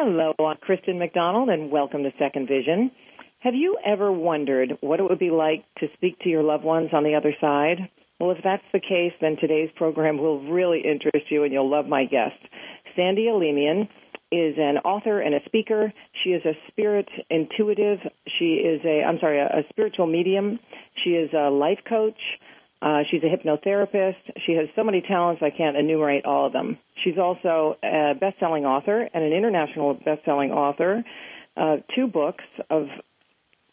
Hello, I'm Kristen McDonald, and welcome to Second Vision. Have you ever wondered what it would be like to speak to your loved ones on the other side? Well, if that's the case, then today's program will really interest you, and you'll love my guest. Sandy Alemian is an author and a speaker. She is a spirit intuitive. She is a, I'm sorry, a, a spiritual medium. She is a life coach. Uh, she's a hypnotherapist. She has so many talents, I can't enumerate all of them. She's also a best-selling author and an international best-selling author. Uh, two books of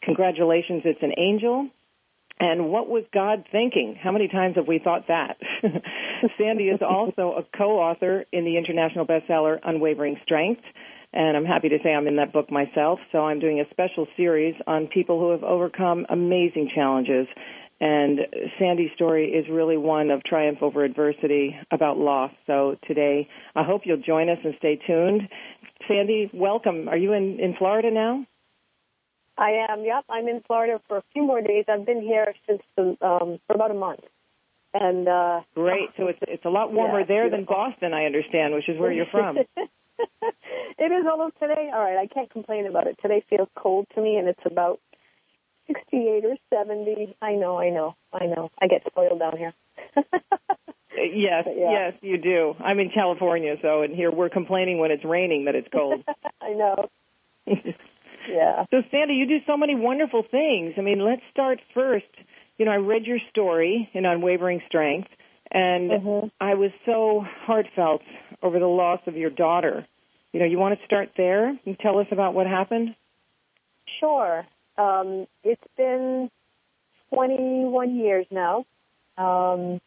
Congratulations, It's an Angel and What Was God Thinking? How many times have we thought that? Sandy is also a co-author in the international bestseller Unwavering Strength. And I'm happy to say I'm in that book myself. So I'm doing a special series on people who have overcome amazing challenges and Sandy's story is really one of triumph over adversity about loss. So today, I hope you'll join us and stay tuned. Sandy, welcome. Are you in, in Florida now? I am. Yep, I'm in Florida for a few more days. I've been here since the, um, for about a month. And uh, great. So it's it's a lot warmer yeah, there beautiful. than Boston, I understand, which is where you're from. it is. Although today, all right, I can't complain about it. Today feels cold to me, and it's about 68 or 70. I know, I know, I know. I get spoiled down here. yes, yeah. yes, you do. I'm in California, so and here we're complaining when it's raining that it's cold. I know. yeah. So Sandy, you do so many wonderful things. I mean, let's start first. You know, I read your story in Unwavering Strength, and mm-hmm. I was so heartfelt over the loss of your daughter. You know, you want to start there and tell us about what happened? Sure. Um, it's been 21 years now. Um,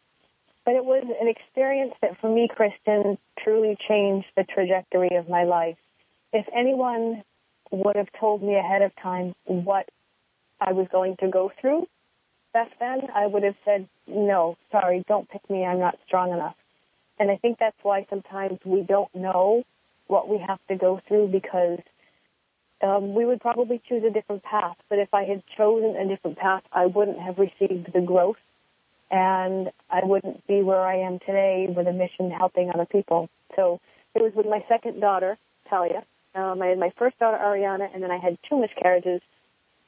but it was an experience that for me, Kristen, truly changed the trajectory of my life. If anyone would have told me ahead of time what I was going to go through back then, I would have said, no, sorry, don't pick me, I'm not strong enough. And I think that's why sometimes we don't know what we have to go through because um, we would probably choose a different path. But if I had chosen a different path, I wouldn't have received the growth and I wouldn't be where I am today with a mission helping other people. So it was with my second daughter, Talia. Um, I had my first daughter, Ariana, and then I had two miscarriages.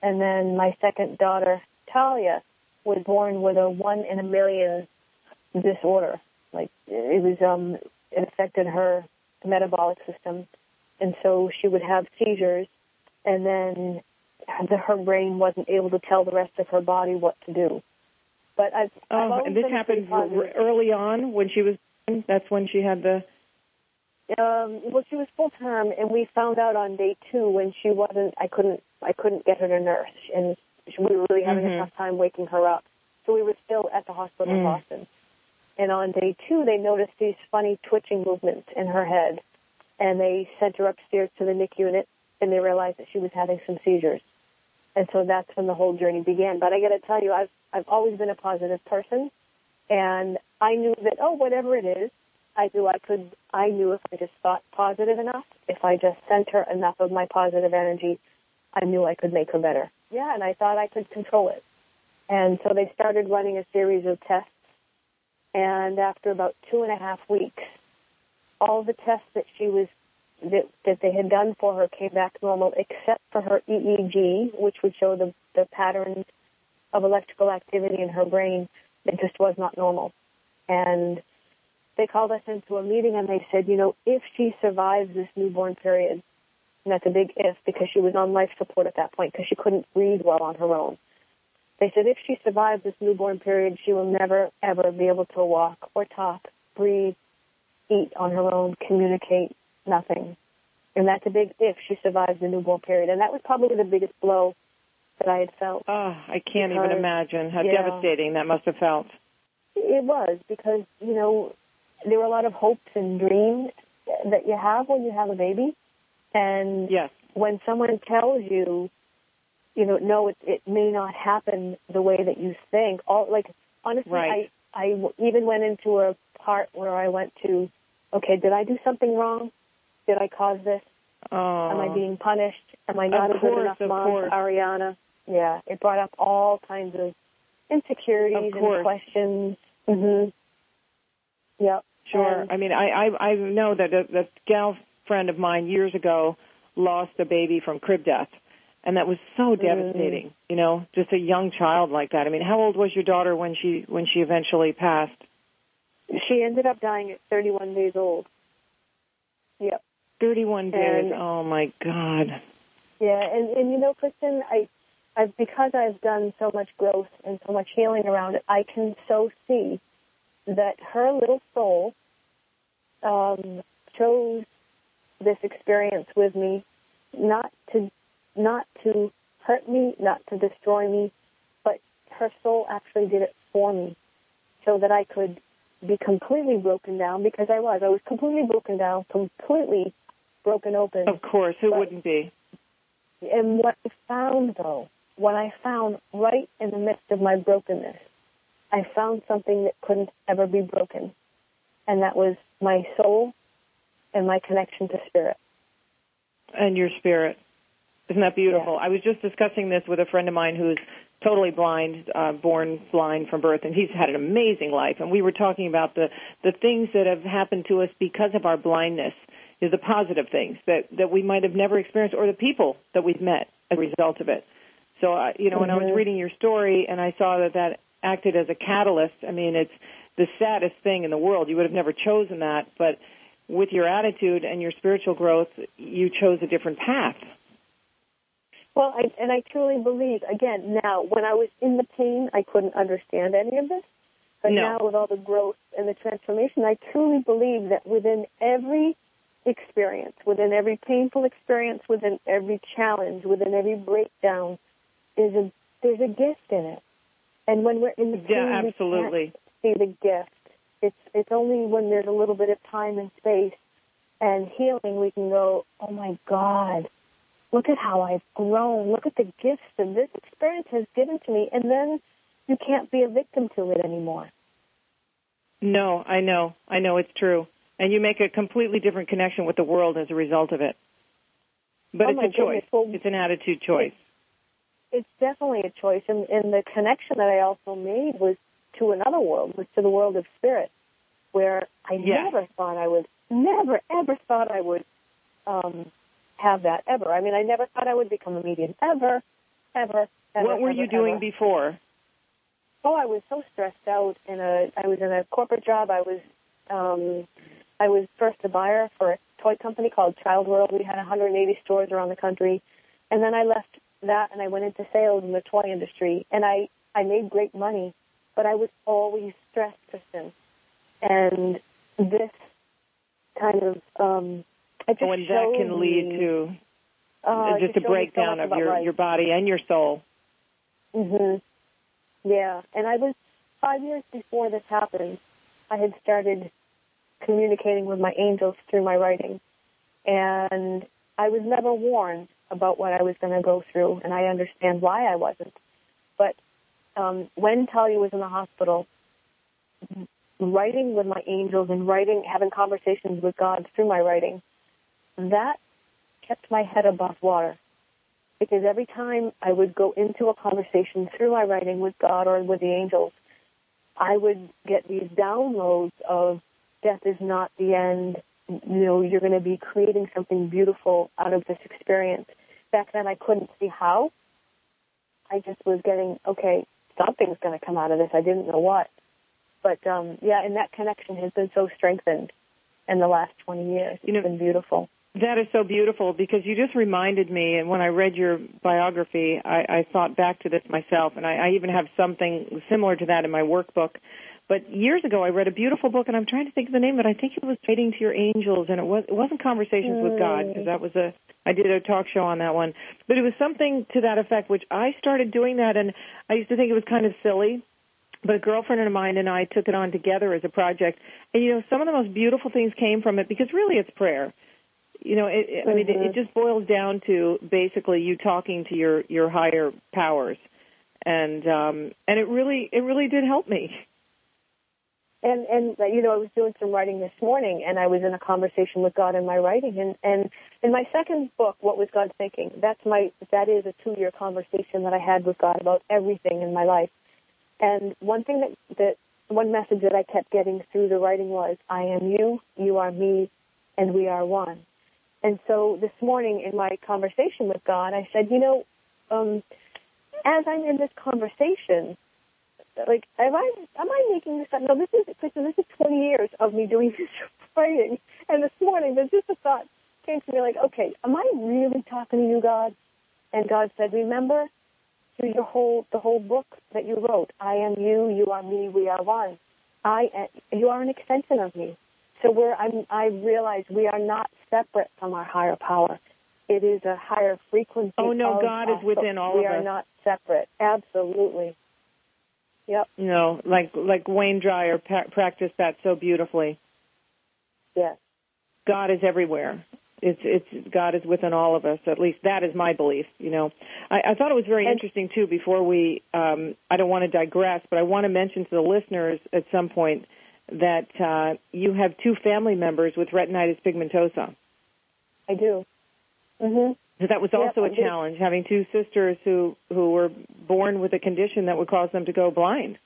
And then my second daughter, Talia, was born with a one in a million disorder. Like it was, um, it affected her metabolic system. And so she would have seizures and then the, her brain wasn't able to tell the rest of her body what to do. But I've, oh, I've and this happened early on when she was. That's when she had the. Um, well, she was full term, and we found out on day two when she wasn't. I couldn't. I couldn't get her to nurse, and we were really having mm-hmm. a tough time waking her up. So we were still at the hospital mm. in Boston. And on day two, they noticed these funny twitching movements in her head, and they sent her upstairs to the NICU unit and they realized that she was having some seizures. And so that's when the whole journey began. But I got to tell you, I've I've always been a positive person, and I knew that oh, whatever it is, I knew I could. I knew if I just thought positive enough, if I just sent her enough of my positive energy, I knew I could make her better. Yeah, and I thought I could control it. And so they started running a series of tests, and after about two and a half weeks, all the tests that she was that, that they had done for her came back normal, except for her EEG, which would show the, the patterns of electrical activity in her brain. It just was not normal. And they called us into a meeting and they said, you know, if she survives this newborn period, and that's a big if because she was on life support at that point because she couldn't breathe well on her own. They said if she survives this newborn period, she will never ever be able to walk or talk, breathe, eat on her own, communicate, nothing. And that's a big if she survives the newborn period. And that was probably the biggest blow that I had felt. Oh, I can't because, even imagine how yeah, devastating that must have felt. It was because, you know, there were a lot of hopes and dreams that you have when you have a baby. And yes. when someone tells you, you know, no, it, it may not happen the way that you think. All like honestly, right. I I even went into a part where I went to, okay, did I do something wrong? Did I cause this? Oh. Am I being punished? Am I not of a course, good enough mom course. Ariana? Yeah, it brought up all kinds of insecurities of and questions. Mhm. Yep. Sure. And, I mean, I I, I know that a, that gal friend of mine years ago lost a baby from crib death, and that was so Mm-hmm. devastating. You know, just a young child like that. I mean, how old was your daughter when she when she eventually passed? She ended up dying at 31 days old. Yep. 31 days. And- oh my God. Yeah, and and you know, Kristen, I, I've because I've done so much growth and so much healing around it, I can so see that her little soul um, chose this experience with me, not to not to hurt me, not to destroy me, but her soul actually did it for me, so that I could be completely broken down because I was. I was completely broken down, completely broken open. Of course, who But- wouldn't be? And what I found, though, what I found right in the midst of my brokenness, I found something that couldn't ever be broken. And that was my soul and my connection to spirit. And your spirit. Isn't that beautiful? I was just discussing this with a friend of mine who's totally blind, uh, born blind from birth, and he's had an amazing life. And we were talking about the the things that have happened to us because of our blindness, is the positive things that that we might have never experienced, or the people that we've met as a result of it. So, uh, you know, when I was Mhm. reading your story and I saw that that acted as a catalyst, I mean, it's the saddest thing in the world. You would have never chosen that, but with your attitude and your spiritual growth, you chose a different path. Well, I, and I truly believe, again, now, when I was in the pain, I couldn't understand any of this. But No. now, with all the growth and the transformation, I truly believe that within every experience, within every painful experience, within every challenge, within every breakdown, is a there's a gift in it. And when we're in the pain, Yeah, we absolutely. can't see the gift. It's it's only when there's a little bit of time and space and healing we can go, oh my God, look at how I've grown. Look at the gifts that this experience has given to me. And then you can't be a victim to it anymore. No, I know. I know it's true. And you make a completely different connection with the world as a result of it. But Oh it's a choice. well- it's an attitude choice. It's definitely a choice. And, and the connection that I also made was to another world, was to the world of spirit, where I Yes. never thought I would, never, ever thought I would um, have that ever. I mean, I never thought I would become a medium ever, ever. ever what were ever, you doing ever. before? Oh, I was so stressed out. In a, I was in a corporate job. I was, um, I was first a buyer for a toy company called Child World. We had 180 stores around the country, and then I left that and I went into sales in the toy industry. And I, I made great money, but I was always stressed, Kristen. And this kind of, um, it just when that can lead me, to uh, it just a me so breakdown of your, life. your body and your soul. Mhm. Yeah, and I was five years before this happened. I had started communicating with my angels through my writing, and I was never warned about what I was going to go through, and I understand why I wasn't. But um, when Talia was in the hospital, writing with my angels and writing, having conversations with God through my writing, that kept my head above water because every time I would go into a conversation through my writing with God or with the angels, I would get these downloads of death is not the end. You know, you're going to be creating something beautiful out of this experience. Back then, I couldn't see how. I just was getting, okay, something's going to come out of this. I didn't know what. But um, yeah, and that connection has been so strengthened in the last 20 years. It's You know- been beautiful. That is so beautiful because you just reminded me, and when I read your biography, I, I thought back to this myself, and I, I even have something similar to that in my workbook. But years ago, I read a beautiful book, and I'm trying to think of the name, but I think it was Writing to Your Angels, and it was it wasn't Conversations with God because that was a I did a talk show on that one, but it was something to that effect, which I started doing that, and I used to think it was kind of silly. But a girlfriend of mine and I took it on together as a project, and you know, some of the most beautiful things came from it because really it's prayer. You know, it, it, I mean, it, it just boils down to basically you talking to your your higher powers, and um, and it really it really did help me. And and you know, I was doing some writing this morning, and I was in a conversation with God in my writing, and and in my second book, what was God thinking? That's my that is a two year conversation that I had with God about everything in my life. And one thing that that one message that I kept getting through the writing was, I am you, you are me, and we are one. And so this morning in my conversation with God, I said, you know, um, as I'm in this conversation, like, am I am I making this up? No, this is Kristen. This is 20 years of me doing this praying. And this morning, there's just a thought came to me, like, okay, am I really talking to you, God? And God said, remember through your whole the whole book that you wrote, I am you, you are me, we are one. I you are an extension of me. So we're I'm, I realize we are not separate from our higher power. It is a higher frequency. Oh no, God us, is within all we of us. We are not separate. Absolutely. Yep. You know, like like Wayne Dyer pa- practiced that so beautifully. Yes. God is everywhere. It's it's God is within all of us. At least that is my belief. You know, I, I thought it was very and, interesting too. Before we, um, I don't want to digress, but I want to mention to the listeners at some point that uh, you have two family members with retinitis pigmentosa. I do. Mm-hmm. That was also yep, a challenge, having two sisters who who were born with a condition that would cause them to go blind.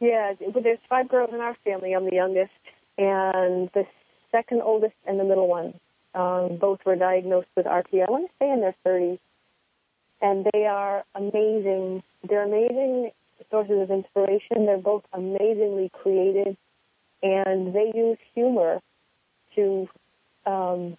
Yeah, but there's five girls in our family. I'm the youngest, and the second oldest and the middle one. Um, both were diagnosed with RP. I want to say in their 30s, and they are amazing. They're amazing sources of inspiration. They're both amazingly creative, and they use humor to, um,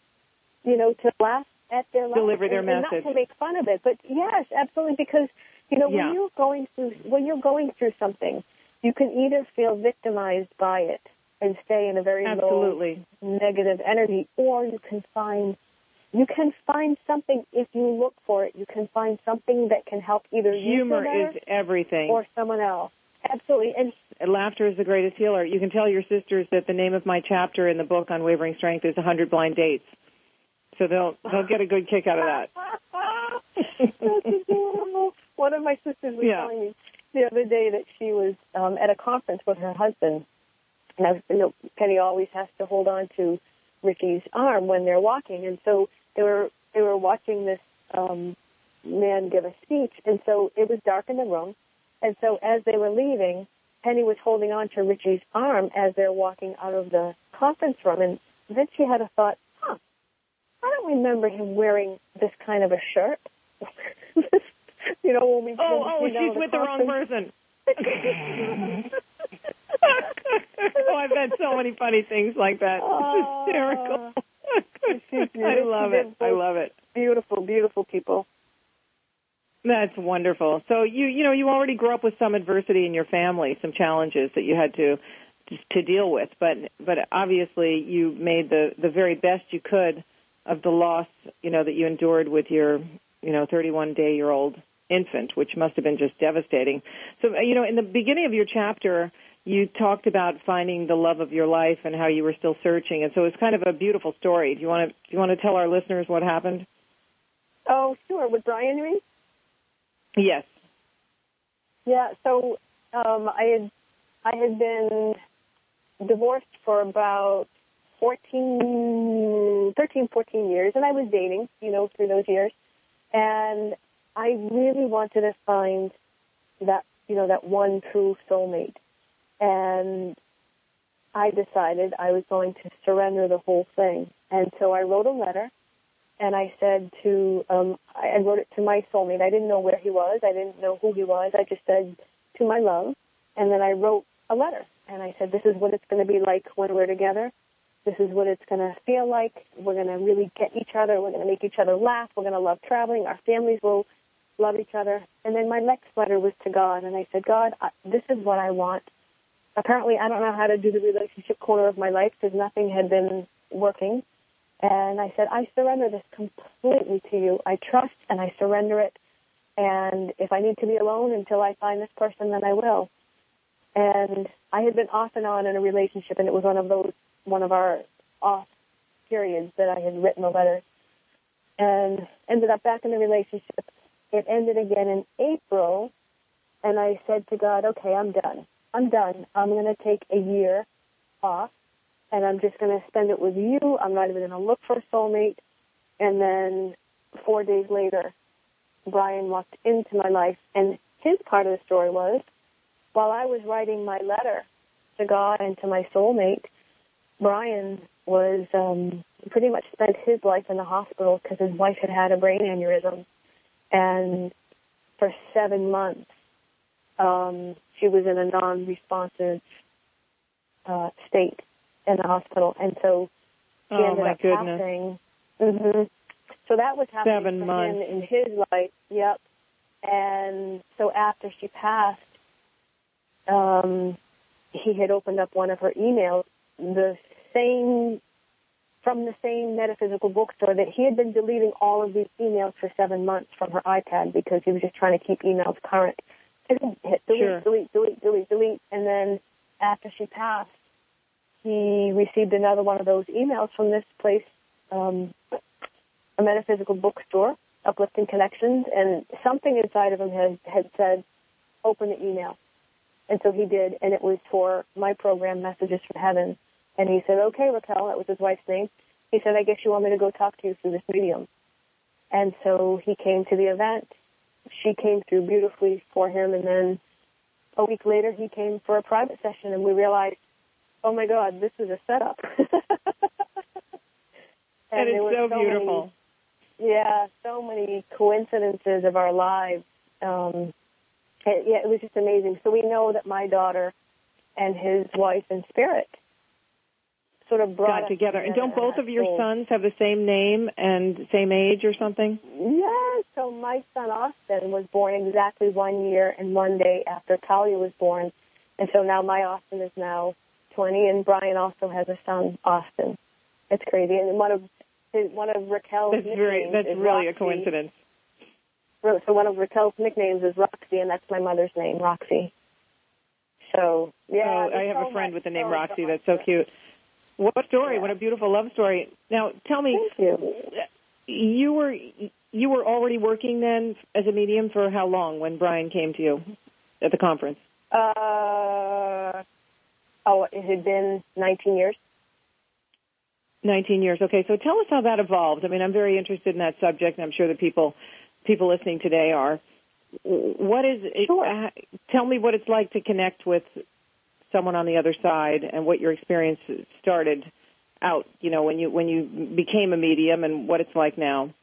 you know, to laugh at their life deliver their and, message, and not to make fun of it. But yes, absolutely, because you know when yeah. you're going through when you're going through something, you can either feel victimized by it and stay in a very absolutely low negative energy, or you can find you can find something if you look for it. You can find something that can help either humor you is everything or someone else. Absolutely, and laughter is the greatest healer. You can tell your sisters that the name of my chapter in the book Unwavering Strength is 100 blind dates, so they'll they'll get a good kick out of that. That's adorable. One of my sisters was yeah. telling me the other day that she was um, at a conference with her husband, and I, you know, Penny always has to hold on to Ricky's arm when they're walking, and so they were they were watching this um, man give a speech, and so it was dark in the room, and so as they were leaving, Penny was holding on to Richie's arm as they're walking out of the conference room, and then she had a thought, I don't remember him wearing this kind of a shirt. you know, when we oh oh she's the with the wrong person. oh, I've had so many funny things like that. It's hysterical. Ah, I love it. I love it. Beautiful, beautiful people. That's wonderful. So you you know you already grew up with some adversity in your family, some challenges that you had to to deal with, but but obviously you made the the very best you could of the loss you know that you endured with your you know 31 day year old infant, which must have been just devastating. So you know in the beginning of your chapter you talked about finding the love of your life and how you were still searching, and so it's kind of a beautiful story. Do you want to do you want to tell our listeners what happened? Oh, sure. With Brian, you mean? Yes. Yeah. So um, I had I had been divorced for about 14, 13, 14 years, and I was dating, you know, through those years, and I really wanted to find that you know that one true soulmate and I decided I was going to surrender the whole thing. And so I wrote a letter, and I said to, um, I wrote it to my soulmate. I didn't know where he was. I didn't know who he was. I just said to my love, and then I wrote a letter, and I said, this is what it's going to be like when we're together. This is what it's going to feel like. We're going to really get each other. We're going to make each other laugh. We're going to love traveling. Our families will love each other. And then my next letter was to God, and I said, God, this is what I want apparently I don't know how to do the relationship corner of my life because nothing had been working. And I said, I surrender this completely to you. I trust and I surrender it. And if I need to be alone until I find this person, then I will. And I had been off and on in a relationship, and it was one of those, one of our off periods that I had written a letter. And ended up back in the relationship. It ended again in April, and I said to God, okay, I'm done. I'm done. I'm going to take a year off and I'm just going to spend it with you. I'm not even going to look for a soulmate. And then four days later, Brian walked into my life and his part of the story was while I was writing my letter to God and to my soulmate, Brian was um, pretty much spent his life in the hospital because his wife had had a brain aneurysm, and for seven months um, she was in a non-responsive uh, state in the hospital, and so she oh, ended my up goodness. passing. hmm So that was happening Seven months. in his life. Yep. And so after she passed, um, he had opened up one of her emails, the same from the same metaphysical bookstore that he had been deleting all of these emails for seven months from her iPad because he was just trying to keep emails current. And hit delete, Sure. delete, delete, delete, delete, and then after she passed, he received another one of those emails from this place, um, a metaphysical bookstore, Uplifting Connections, and something inside of him had, had said, open the email. And so he did, and it was for my program, Messages from Heaven. And he said, okay, Raquel, that was his wife's name. He said, I guess you want me to go talk to you through this medium. And so he came to the event. She came through beautifully for him, and then a week later he came for a private session, and we realized, oh my God, this is a setup. And, there it's so, many- beautiful. yeah, so many coincidences of our lives. Um, it, yeah, it was just amazing. So we know that my daughter and his wife in spirit sort of brought Got together. And don't both of your sons have the same name and same age or something? Yes. So my son Austin was born exactly one year and one day after Talia was born, and so now my Austin is now 20, and Brian also has a son, Austin. It's crazy, and one of his, one of Raquel's That's very that's really a coincidence. So one of Raquel's nicknames is Roxy, and that's my mother's name, Roxy. So yeah, oh, I have so a friend much, with the name so Roxy. That's so cute. What a story! Yeah. What a beautiful love story. Now, tell me, Thank you. you were you were already working then as a medium for how long when Brian came to you at the conference? Uh, oh, it had been 19 years. 19 years. Okay, so tell us how that evolved. I mean, I'm very interested in that subject, and I'm sure the people people listening today are. What is it? Sure. Uh, tell me what it's like to connect with someone on the other side, and what your experience started out. You know, when you when you became a medium, and what it's like now.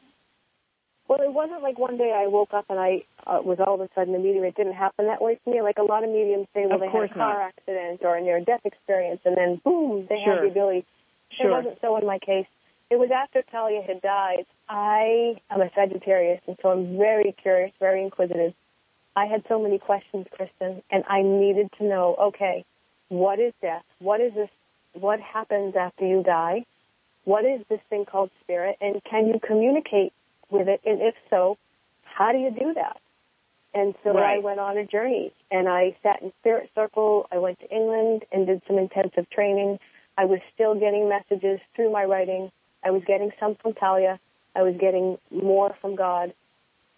Well, it wasn't like one day I woke up and I uh, was all of a sudden a medium. It didn't happen that way for me. Like a lot of mediums say, well, Of they had a car not. accident or a near-death experience, and then boom, they Sure. had the ability. It Sure. wasn't so in my case. It was after Talia had died. I am a Sagittarius, and so I'm very curious, very inquisitive. I had so many questions, Kristen, and I needed to know, okay, what is death? What is this? What happens after you die? What is this thing called spirit? And can you communicate with it? And if so, how do you do that? And so I went on a journey and I sat in Spirit Circle. I went to England and did some intensive training. I was still getting messages through my writing. I was getting some from Talia. I was getting more from God.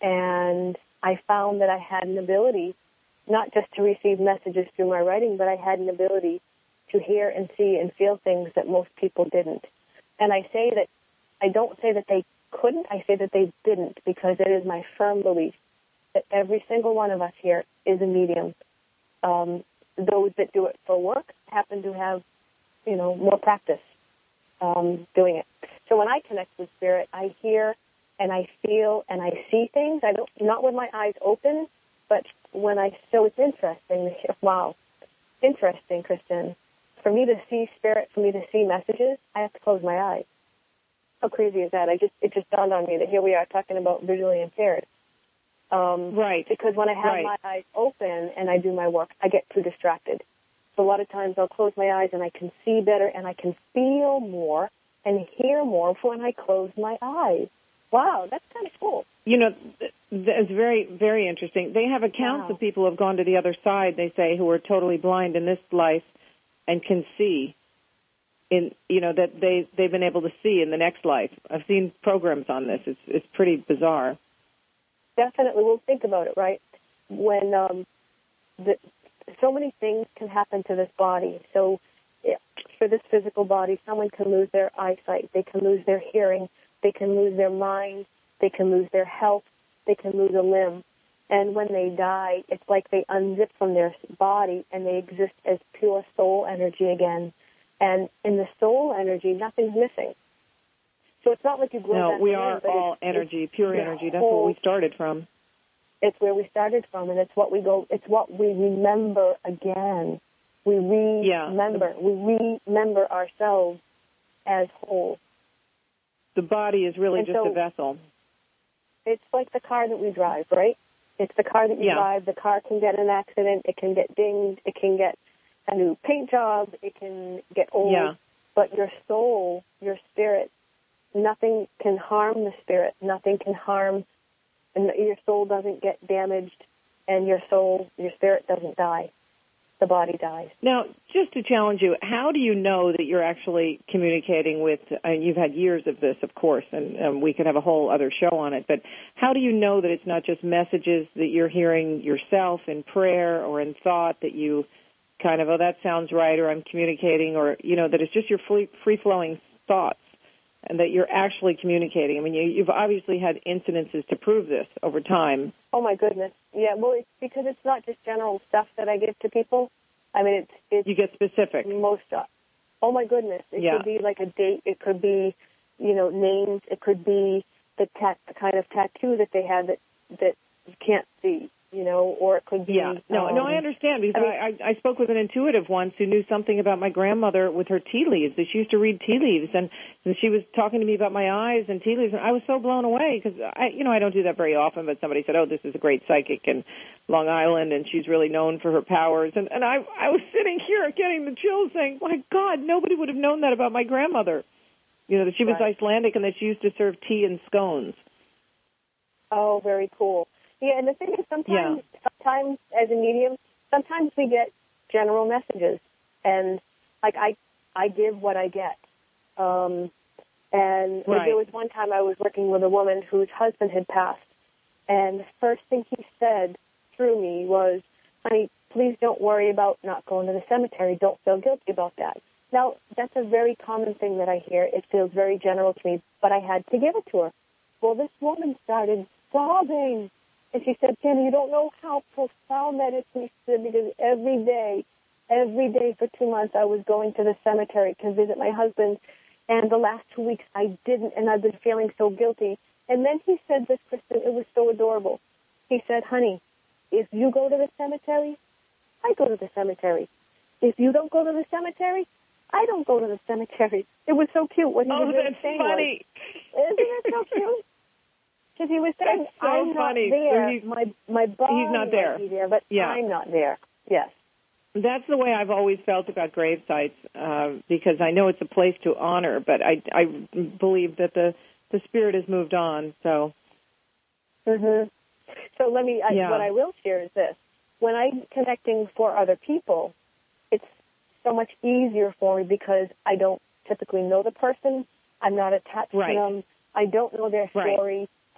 And I found that I had an ability not just to receive messages through my writing, but I had an ability to hear and see and feel things that most people didn't. And I say that, I don't say that they couldn't, I say that they didn't because it is my firm belief that every single one of us here is a medium. Um, those that do it for work happen to have, you know, more practice um, doing it. So when I connect with spirit, I hear and I feel and I see things. I don't not with my eyes open, but when I so it's interesting. Wow, interesting, Kristen. For me to see spirit, for me to see messages, I have to close my eyes. How crazy is that? I just it just dawned on me that here we are talking about visually impaired. Um, Right. because when I have Right. my eyes open and I do my work, I get too distracted. So a lot of times I'll close my eyes and I can see better and I can feel more and hear more when I close my eyes. Wow, that's kind of cool. You know, th- it's very, very interesting. They have accounts Wow. of people who have gone to the other side. They say who are totally blind in this life and can see. In you know that they they've been able to see in the next life. I've seen programs on this. It's it's pretty bizarre. Definitely, we'll think about it, right? When um, the, so many things can happen to this body. So yeah, for this physical body, someone can lose their eyesight, they can lose their hearing, they can lose their mind, they can lose their health, they can lose a limb. And when they die, it's like they unzip from their body and they exist as pure soul energy again. And in the soul energy, nothing's missing. So it's not like you grow no, we are but all it's, energy, it's pure energy. That's whole- where we started from. It's where we started from, and it's what we go. It's what we remember again. We Yeah. remember. We remember ourselves as whole. The body is really And just so- a vessel. It's like the car that we drive, right? It's the car that you Yeah. drive. The car can get an accident. It can get dinged. It can get a new paint job. It can get old. Yeah. But your soul, your spirit, nothing can harm the spirit. Nothing can harm, and your soul doesn't get damaged, and your soul, your spirit doesn't die. The body dies. Now, just to challenge you, how do you know that you're actually communicating with? And you've had years of this, of course, and, and we could have a whole other show on it. But how do you know that it's not just messages that you're hearing yourself in prayer or in thought that you kind of, oh, that sounds right, or I'm communicating, or you know, that it's just your free free flowing thoughts, and that you're actually communicating. I mean, you, you've obviously had incidences to prove this over time. Oh my goodness. Yeah. Well, it's because it's not just general stuff that I give to people. I mean, it's it's You get specific. most stuff. Oh my goodness! It Yeah. could be like a date. It could be, you know, names. It could be the, tat- the kind of tattoo that they had that that you can't see. You know, or it could be. Yeah, no, no, I um, understand because I mean- I, I, I spoke with an intuitive once who knew something about my grandmother with her tea leaves. That she used to read tea leaves, and, and she was talking to me about my eyes and tea leaves, and I was so blown away because I, you know, I don't do that very often. But somebody said, "Oh, this is a great psychic in Long Island, and she's really known for her powers." And and I, I was sitting here getting the chills, saying, "My God, nobody would have known that about my grandmother." You know, that she was Right. Icelandic and that she used to serve tea and scones. Oh, very cool. Yeah, and the thing is, sometimes, sometimes as a medium, sometimes we get general messages, and like I, I give what I get. Um, and Right. there was one time I was working with a woman whose husband had passed, and the first thing he said through me was, "Honey, please don't worry about not going to the cemetery. Don't feel guilty about that." Now, that's a very common thing that I hear. It feels very general to me, but I had to give it to her. Well, this woman started sobbing. And she said, Jenny, you don't know how profound that is to me. Because every day, every day for two months, I was going to the cemetery to visit my husband. And the last two weeks, I didn't, and I've been feeling so guilty. And then he said this, Kristen, it was so adorable. He said, honey, if you go to the cemetery, I go to the cemetery. If you don't go to the cemetery, I don't go to the cemetery. It was so cute. What he Oh, was really saying funny. was, isn't it so cute? Because he was saying, That's so I'm funny. not there. He's- my my body he's not there. there, but Yeah. I'm not there. Yes. That's the way I've always felt about grave sites, uh, because I know it's a place to honor, but I, I believe that the the spirit has moved on. So hmm So let me. I, Yeah. What I will share is this: when I'm connecting for other people, it's so much easier for me because I don't typically know the person. I'm not attached Right. to them. I don't know their Right.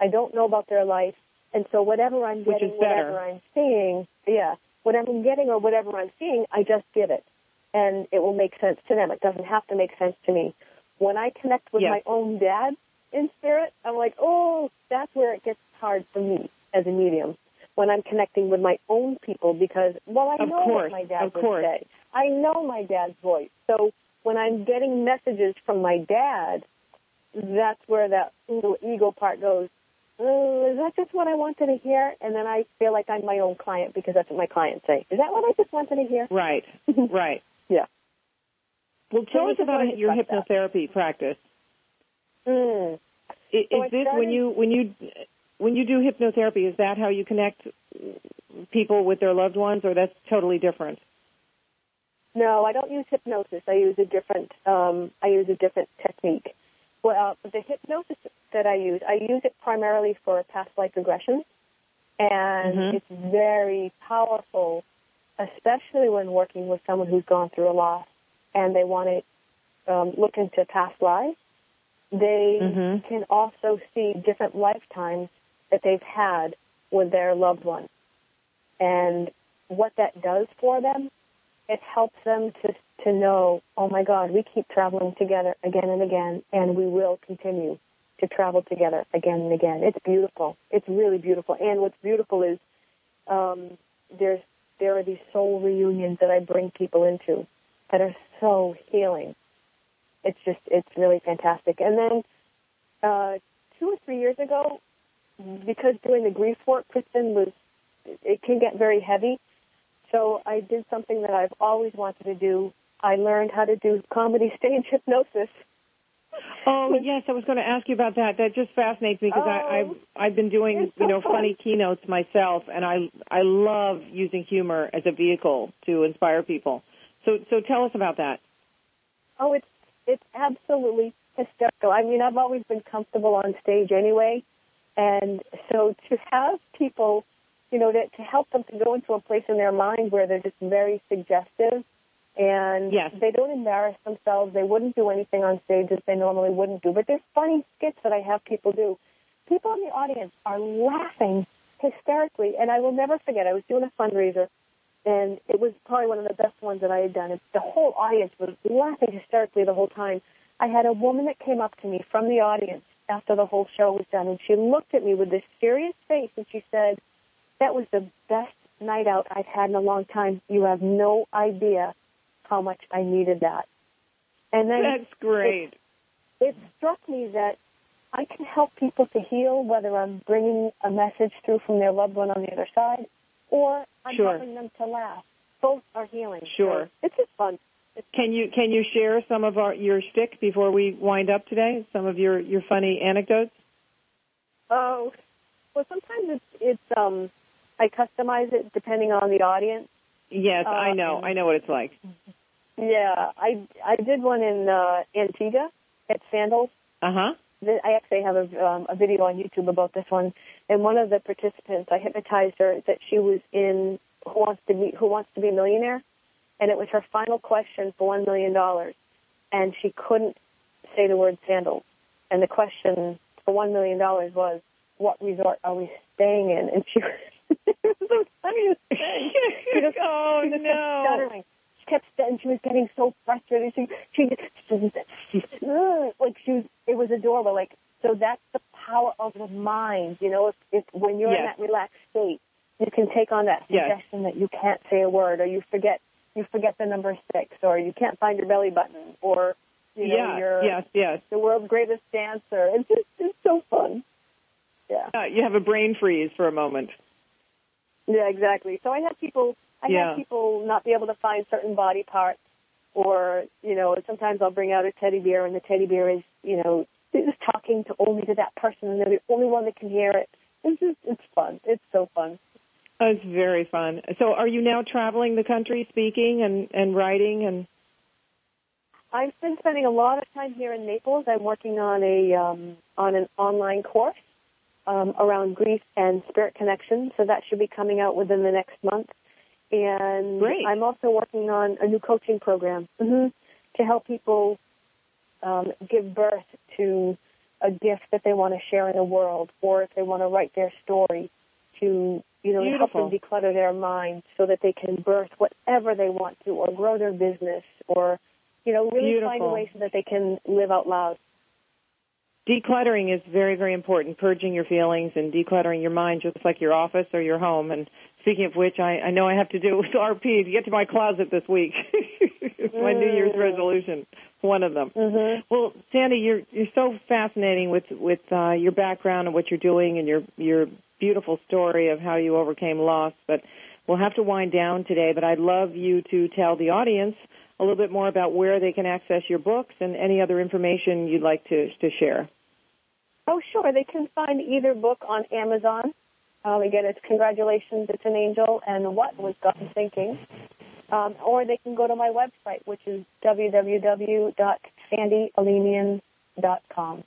I don't know about their life. And so whatever I'm getting, whatever I'm seeing, yeah, whatever I'm getting or whatever I'm seeing, I just give it. And it will make sense to them. It doesn't have to make sense to me. When I connect with Yes. my own dad in spirit, I'm like, oh, that's where it gets hard for me as a medium. When I'm connecting with my own people because, well, I Of know course, what my dad would course. say. I know my dad's voice. So when I'm getting messages from my dad, that's where that little ego part goes, is that just what I wanted to hear? And then I feel like I'm my own client because that's what my clients say. Is that what I just wanted to hear? right, right. Yeah. Well, tell us about your wanted to discuss hypnotherapy practice. Mm. Is, So I this when you when you when you do hypnotherapy? Is that how you connect people with their loved ones, or that's totally different? No, I don't use hypnosis. I use a different. Um, I use a different technique. Well, uh, the hypnosis that I use, I use it primarily for past life regression, and Mhm. it's very powerful, especially when working with someone who's gone through a loss and they want to um, look into past lives. They Mhm. can also see different lifetimes that they've had with their loved one, and what that does for them it helps them to to know, oh my God, we keep traveling together again and again, and we will continue to travel together again and again. It's beautiful. It's really beautiful. And what's beautiful is um, there's there are these soul reunions that I bring people into, that are so healing. It's just, it's really fantastic. And then uh, two or three years ago, because doing the grief work, Kristen, was, it can get very heavy. So I did something that I've always wanted to do. I learned how to do comedy stage hypnosis. Oh yes, I was going to ask you about that. That just fascinates me because oh, I, I've I've been doing you know funny keynotes myself, and I I love using humor as a vehicle to inspire people. So so tell us about that. Oh, it's it's absolutely hysterical. I mean, I've always been comfortable on stage anyway, and so to have people, you know, to, to help them to go into a place in their mind where they're just very suggestive and Yes. they don't embarrass themselves. They wouldn't do anything on stage that they normally wouldn't do. But there's funny skits that I have people do. People in the audience are laughing hysterically, and I will never forget. I was doing a fundraiser, and it was probably one of the best ones that I had done. The whole audience was laughing hysterically the whole time. I had a woman that came up to me from the audience after the whole show was done, and she looked at me with this serious face, and she said, "That was the best night out I've had in a long time. You have no idea how much I needed that." And then That's great. it struck me that I can help people to heal, whether I'm bringing a message through from their loved one on the other side, or I'm Sure. helping them to laugh. Both are healing. Sure. So it's just fun. It's Can you can you share some of our your shtick before we wind up today? Some of your your funny anecdotes. oh, well, sometimes it's it's um, I customize it depending on the audience. Yes, I Uh, know. and- I know what it's like. Yeah, I I did one in uh, Antigua at Sandals. Uh huh. I actually have a, um, a video on YouTube about this one. And one of the participants, I hypnotized her that she was in Who Wants to Be Who Wants to Be a Millionaire, and it was her final question for one million dollars, and she couldn't say the word sandals. And the question for one million dollars was, "What resort are we staying in?" And she it was funniest thing. She just- oh she just no. stuttering. She kept stuttering. She was getting so frustrated. She she ugh, like she was. It was adorable. Like so, that's the power of the mind. You know, if, if when you're in that relaxed state, you can take on that Yes. suggestion that you can't say a word, or you forget you forget the number six, or you can't find your belly button, or you know yeah. you're Yes. Yes. the world's greatest dancer. It's just it's so fun. Yeah. Uh, you have a brain freeze for a moment. Yeah, exactly. So I have people, I Yeah. have people not be able to find certain body parts, or you know, sometimes I'll bring out a teddy bear, and the teddy bear is, you know, is talking to only to that person, and they're the only one that can hear it. It's just, it's fun. It's so fun. It's very fun. So, are you now traveling the country, speaking and and writing and? I've been spending a lot of time here in Naples. I'm working on a um, on an online course um, around grief and spirit connection, so that should be coming out within the next month. And Great. I'm also working on a new coaching program hmm to help people um, give birth to a gift that they want to share in the world, or if they want to write their story, to you know to help them declutter their mind so that they can birth whatever they want to, or grow their business, or you know really find a way so that they can live out loud. Decluttering is very, very important. Purging your feelings and decluttering your mind, just like your office or your home. And speaking of which, I, I know I have to do it with RP to get to my closet this week. my New Year's Mm. resolution, one of them. Mm-hmm. Well, Sandy, you're you're so fascinating with with uh, your background and what you're doing and your your beautiful story of how you overcame loss. But we'll have to wind down today. But I'd love you to tell the audience a little bit more about where they can access your books and any other information you'd like to to share. Oh, sure. They can find either book on Amazon. Um, again, it's Congratulations, It's an Angel, and What Was God Thinking? Um, or they can go to my website, which is www.sandyalemian.com.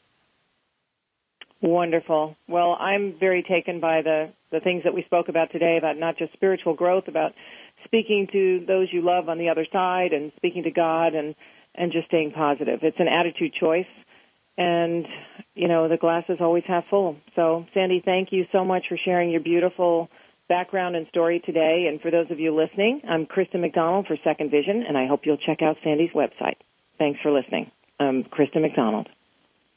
Wonderful. Well, I'm very taken by the the things that we spoke about today about not just spiritual growth, about speaking to those you love on the other side and speaking to God and and just staying positive. It's an attitude choice. And you know, the glass is always half full. So, Sandy, thank you so much for sharing your beautiful background and story today. And for those of you listening, I'm Kristen McDonald for Second Vision, and I hope you'll check out Sandy's website. Thanks for listening. I'm Kristen McDonald.